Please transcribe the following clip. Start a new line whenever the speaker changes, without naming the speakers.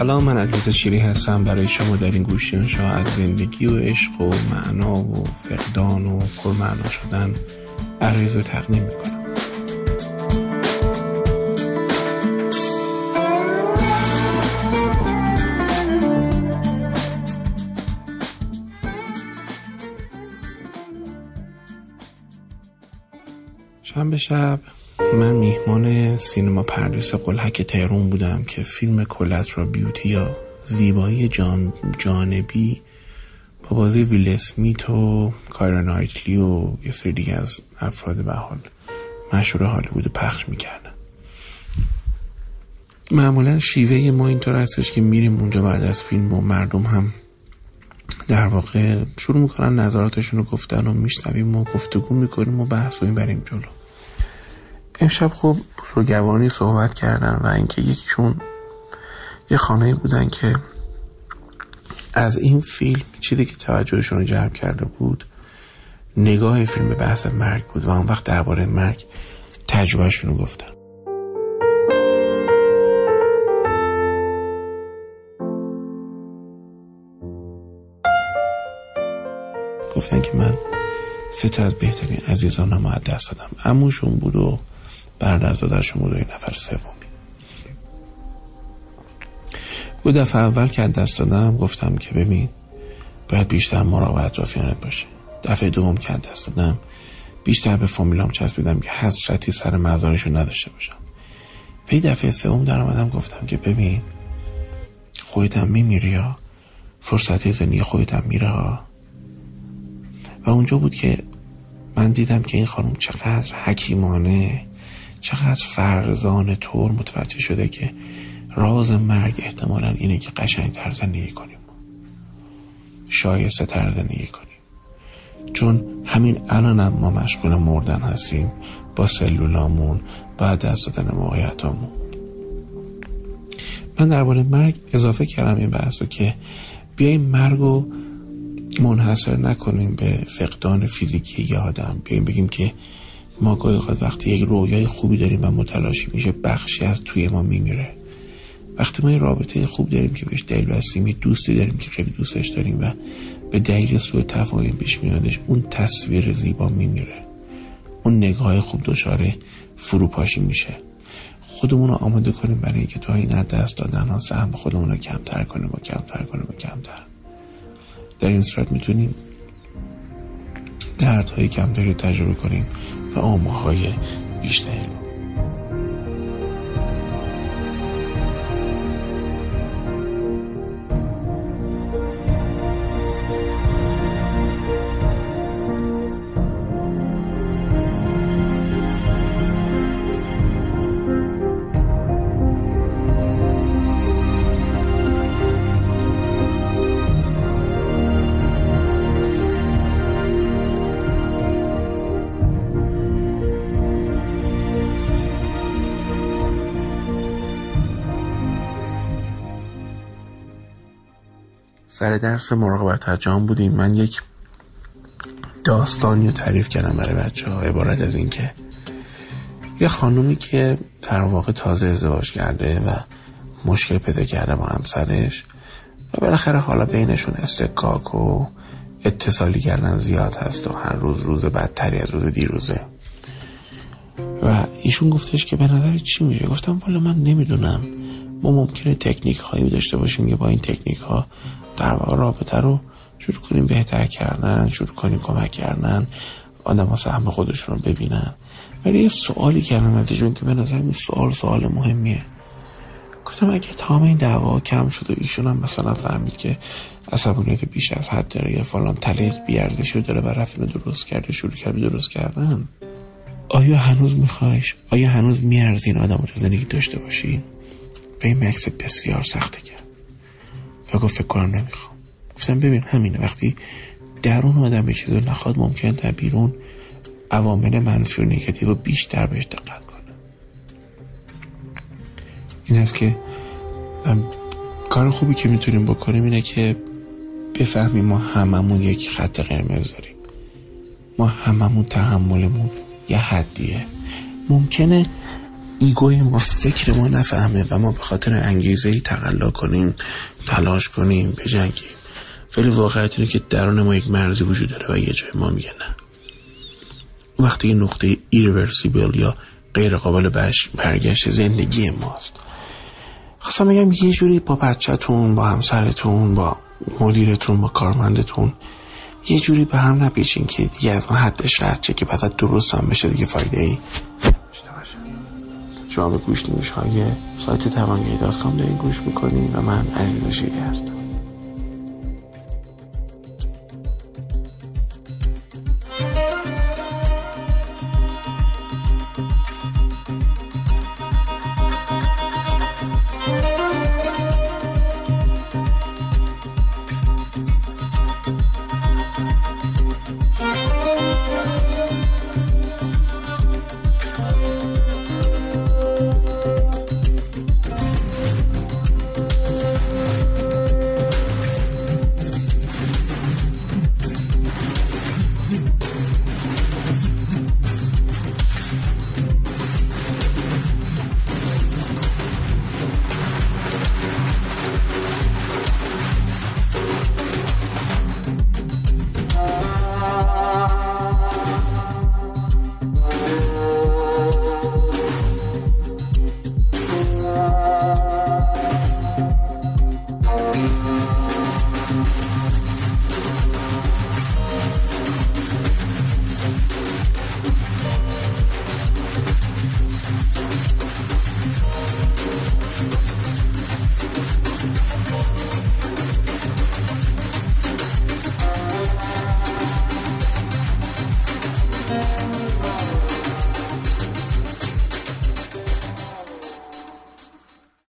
سلام من عزیز شیری هستم. برای شما در این گوشی شما از زندگی و عشق و معنا و فقدان و پرمعنا شدن عریض و تقدیم می‌کنم. شنبه شب. من میهمان سینما پردیس قلحک تهرون بودم که فیلم کلت بیوتی یا زیبایی جان جانبی با بازی ویل اسمیت و کایرا نایتلی و یه سری دیگه از افراد به حال مشهور هالیوود پخش می‌کردن. معمولا شیوه ما اینطور هستش که میریم اونجا بعد از فیلم و مردم هم در واقع شروع می‌کنن نظراتشون رو گفتن و میشنویم و گفتگو می‌کنیم و بحث و این بریم جلو. امشب خب بزرگوانی صحبت کردن و اینکه یکیشون یه خانه بودن که از این فیلم چیزی که توجهشون رو جلب کرده بود نگاه فیلم به بحث مرگ بود و اون وقت درباره مرگ تجربهشون رو گفتن. گفتن که من سه تا از بهترین عزیزانم از دست دادم. اموشون بود و برادرزادهشون بود و این نفر سومی. بود دفعه اول که دست دادم گفتم که ببین باید بیشتر مراقب اطرافیانت باشه. دفعه دوم که دست دادم بیشتر به فامیلام چسبیدم که حسرتی سر مزارشون نداشته باشم. این دفعه سوم در آمدم گفتم که ببین خودتم میمیری یا فرصتی خودتم میره ها؟ و اونجا بود که من دیدم که این خانم چقدر حکیمانه. چقدر فرزان طور متوجه شده که راز مرگ احتمالا اینه که قشنگ تر زندگی کنیم. شایسته تر زندگی کنیم. چون همین الان هم ما مشغول مردن هستیم با سلولامون بعد دست دادن موقعیتامون. من درباره مرگ اضافه کردم این بحثو که بیایم مرگ رو منحصر نکنیم به فقدان فیزیکی یه آدم. بیایم بگیم که ما گاهی وقتی یک رویای خوبی داریم و متلاشی میشه بخشی از توی ما میمیره. وقتی ما این رابطه خوب داریم که بهش دلیل بستیم یه دوستی داریم که خیلی دوستش داریم و به دلیل سوء تفاهم پیش میادش اون تصویر زیبا میمیره. اون نگاه خوب دچار فروپاشی میشه. خودمون رو آماده کنیم برای اینکه تو این دست دادن ها سهم خودمون رو کمتر کنیم و کمتر کنیم و کمتر. در این صورت می‌تونیم دردهای کمتری تجربه کنیم و آموهای بیشتری. سر درس مراقبت حجام بودیم. من یک داستانی رو تعریف کردم برای بچه ها عبارت از اینکه یه خانومی که در واقع تازه ازدواج کرده و مشکل پیدا کرده با همسرش و بالاخره حالا بینشون استکاک و اتصالی کردن زیاد هست و هر روز روز بدتری از روز دیروزه. و ایشون گفتش که به نظر چی میشه؟ گفتم والا من نمی‌دونم. ما ممکنه تکنیک هایی داشته باشیم که با این تکنیک ها در واقع رابطه رو شروع کنیم بهتر کردن شروع کنیم کمک کردن آدم ها سهم خودشون رو ببینن. ولی یه سوالی کردم ازشون که به نظر این سوال سوال مهمیه. گفتم اگه تمام این دعوا کم شد و ایشون هم مثلا فهمید که عصبانیت بیش از حد داره یا فلان تلیق بیارزشی داره و رفت درست کرده شروع کرد درست کردن؟ آیا هنوز میخوایش؟ آیا هنوز میارزین آدم رو زندگی داشته باشین؟ و این مکس بسیار سخته کرد و گفت فکر کنم نمی‌خوام. گفتم ببین همینه وقتی درون آدم به چیز نخواد ممکن در بیرون عوامل منفی و نگتیو بیشتر بهش دقت کنه. این است که کار خوبی که می‌تونیم بکنیم اینه که بفهمیم ما هممون یک خط قرمز داریم. ما هممون تحملمون یه حدیه. ممکنه ego ی ما فکر ما نفهمه و ما به خاطر انگیزه ای تقلا کنیم تلاش کنیم بجنگیم. ولی واقعیت اینه که درون ما یک مرزی وجود داره و یه جای ما میگه نه. وقتی یه نقطه irreversible یا غیر قابل برگشت زندگی ماست. خواستم بگم یه جوری با بچهتون با همسرتون با مدیرتون با کارمندتون یه جوری به هم نپیچین که دیگه از اون حدش رد چه که بعد درست هم بشه دیگه فایده ای شما به گوش های سایت توانگی دات کام دارین گوش می‌کنین و من علی هستم